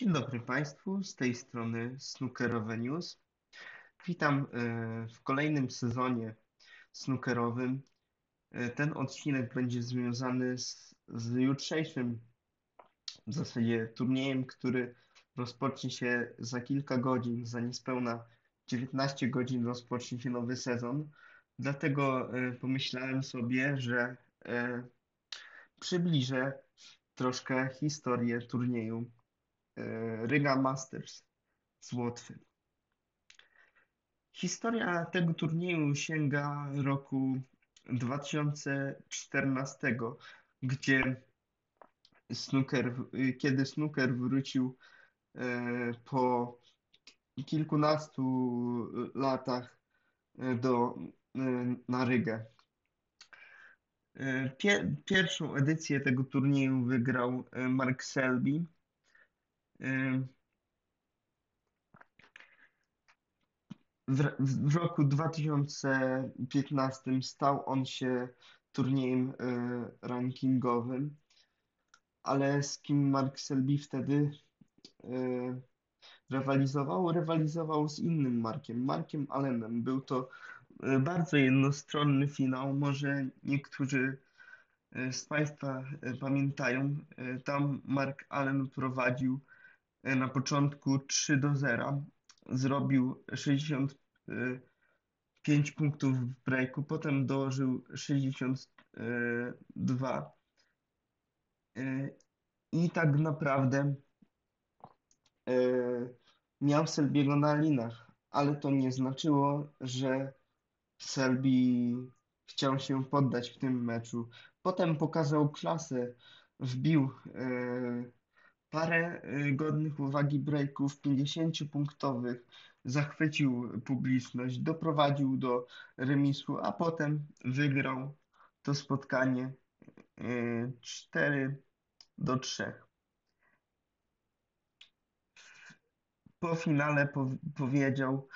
Dzień dobry Państwu, z tej strony Snookerowe News. Witam e, w kolejnym sezonie snookerowym. E, Ten odcinek będzie związany z, z jutrzejszym w zasadzie turniejem, który rozpocznie się za kilka godzin, za niespełna 19 godzin rozpocznie się nowy sezon. Dlatego e, pomyślałem sobie, że przybliżę troszkę historię turnieju Riga Masters z Łotwy. Historia tego turnieju sięga roku 2014, gdzie snooker, kiedy snooker wrócił e, po kilkunastu latach e, do, e, na Rygę. E, Pie, pierwszą edycję tego turnieju wygrał e, Mark Selby. W, roku 2015 stał on się turniejem e, rankingowym, ale z kim Mark Selby wtedy e, rywalizował? Rywalizował z innym Markiem, Markiem Allenem. Był to e, bardzo jednostronny finał. Może niektórzy z Państwa pamiętają. Tam Mark Allen prowadził na początku 3 do 0. Zrobił 65 punktów w breaku, potem dołożył 62. E, I tak naprawdę e, miał Selbiego na linach, ale to nie znaczyło, że Selby chciał się poddać w tym meczu. Potem pokazał klasę, wbił e, parę e, godnych uwagi breaków 50-punktowych, zachwycił publiczność, doprowadził do remisu, a potem wygrał to spotkanie e, 4 do 3. Po finale po, powiedział,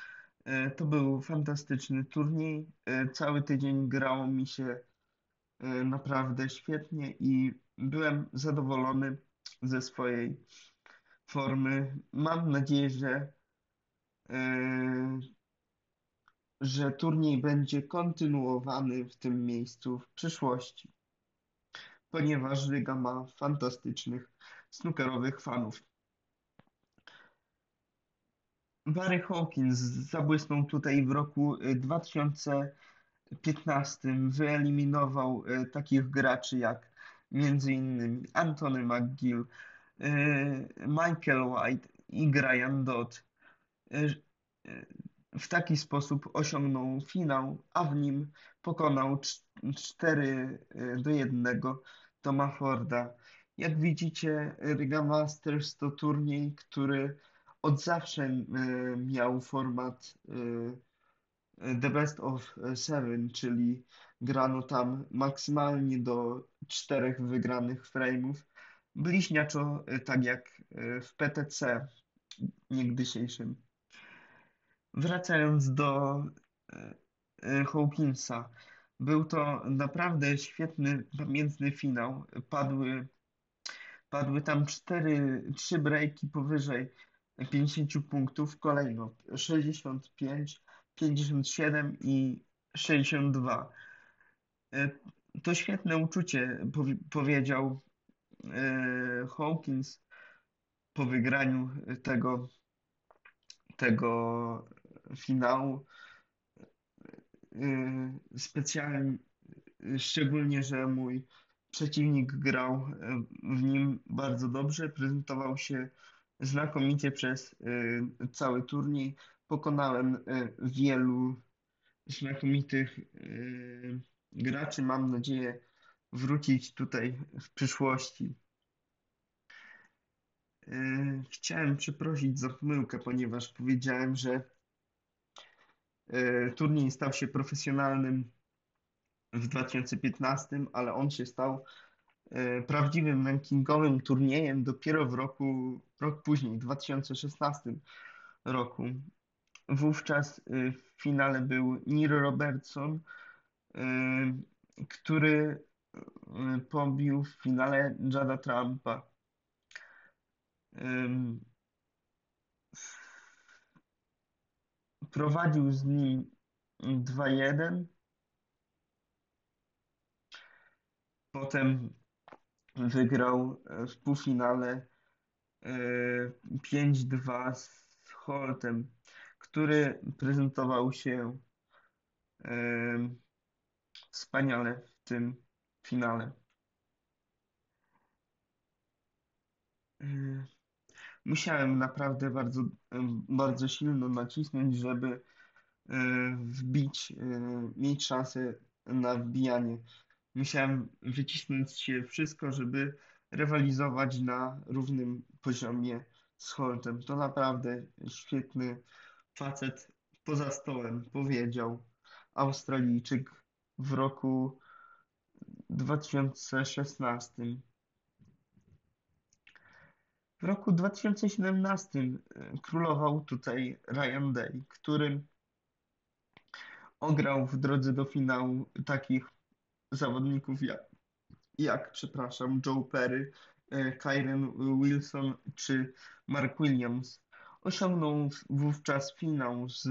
e, to był fantastyczny turniej. Cały tydzień grało mi się naprawdę świetnie i byłem zadowolony ze swojej formy. Mam nadzieję, że, e, że turniej będzie kontynuowany w tym miejscu w przyszłości, ponieważ Riga ma fantastycznych snookerowych fanów. Barry Hawkins zabłysnął tutaj w roku y, 2015. Wyeliminował y, takich graczy jak między innymi Anthony McGill, y, Michael White i Graham Dodd. Y, y, W taki sposób osiągnął finał, a w nim pokonał 4 do 1 Toma Forda. Jak widzicie, Riga Masters to turniej, który od zawsze miał format The Best of Seven, czyli grano tam maksymalnie do czterech wygranych frame'ów. Bliźniaczo e, tak jak w PTC niegdysiejszym. Wracając do Hawkinsa, był to naprawdę świetny, pamiętny finał. Padły, padły tam cztery, trzy breaki powyżej 50 punktów, kolejno 65, 57 i 62. E, To świetne uczucie, powi- powiedział e, Hawkins po wygraniu tego, tego finału. E, Specjalnie, szczególnie, że mój przeciwnik grał w nim bardzo dobrze, prezentował się znakomicie przez cały turniej. Pokonałem y, wielu znakomitych y, graczy. Mam nadzieję wrócić tutaj w przyszłości. Y, Chciałem przeprosić za pomyłkę, ponieważ powiedziałem, że turniej stał się profesjonalnym w 2015, ale on się stał e, prawdziwym rankingowym turniejem dopiero w roku, rok później, w 2016 roku. Wówczas e, w finale był Neil Robertson, e, który e, pobił w finale Jada Trumpa. Prowadził z nim 2-1. Potem wygrał w półfinale 5-2 z Holtem, który prezentował się wspaniale w tym finale. Musiałem naprawdę bardzo, bardzo silno nacisnąć, żeby wbić, mieć szansę na wbijanie. Musiałem wycisnąć się wszystko, żeby rywalizować na równym poziomie z Holtem. To naprawdę świetny facet poza stołem, powiedział Australijczyk w roku 2016. W roku 2017 e, królował tutaj Ryan Day, który ograł w drodze do finału takich zawodników jak, jak przepraszam, Joe Perry, e, Kyren Wilson czy Mark Williams. Osiągnął wówczas finał z,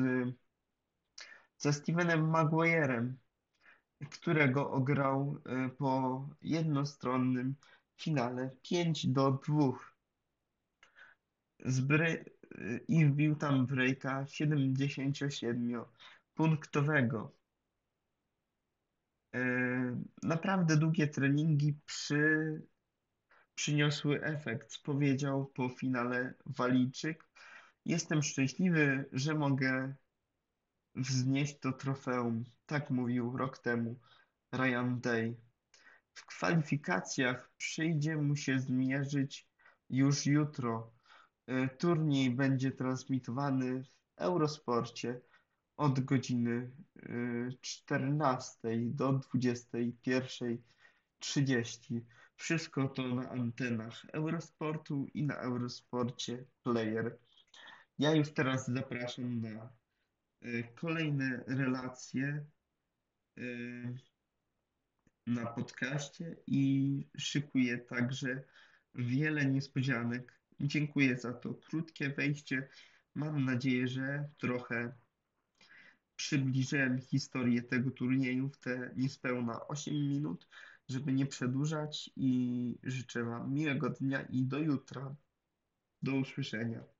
ze Stevenem Maguirem, którego ograł e, po jednostronnym finale 5 do 2 z bre- i wbił tam breaka 77-punktowego. E, naprawdę długie treningi przy, przyniosły efekt, powiedział po finale Walijczyk. Jestem szczęśliwy, że mogę wznieść to trofeum. Tak mówił rok temu Ryan Day. W kwalifikacjach przyjdzie mu się zmierzyć już jutro. E, turniej będzie transmitowany w Eurosporcie od godziny 14 e, do 21.30. Wszystko to na antenach Eurosportu i na Eurosporcie Player. Ja już teraz zapraszam na e, kolejne relacje na podcaście i szykuję także wiele niespodzianek. Dziękuję za to krótkie wejście. Mam nadzieję, że trochę przybliżyłem historię tego turnieju w te niespełna 8 minut, żeby nie przedłużać i życzę Wam miłego dnia i do jutra. Do usłyszenia.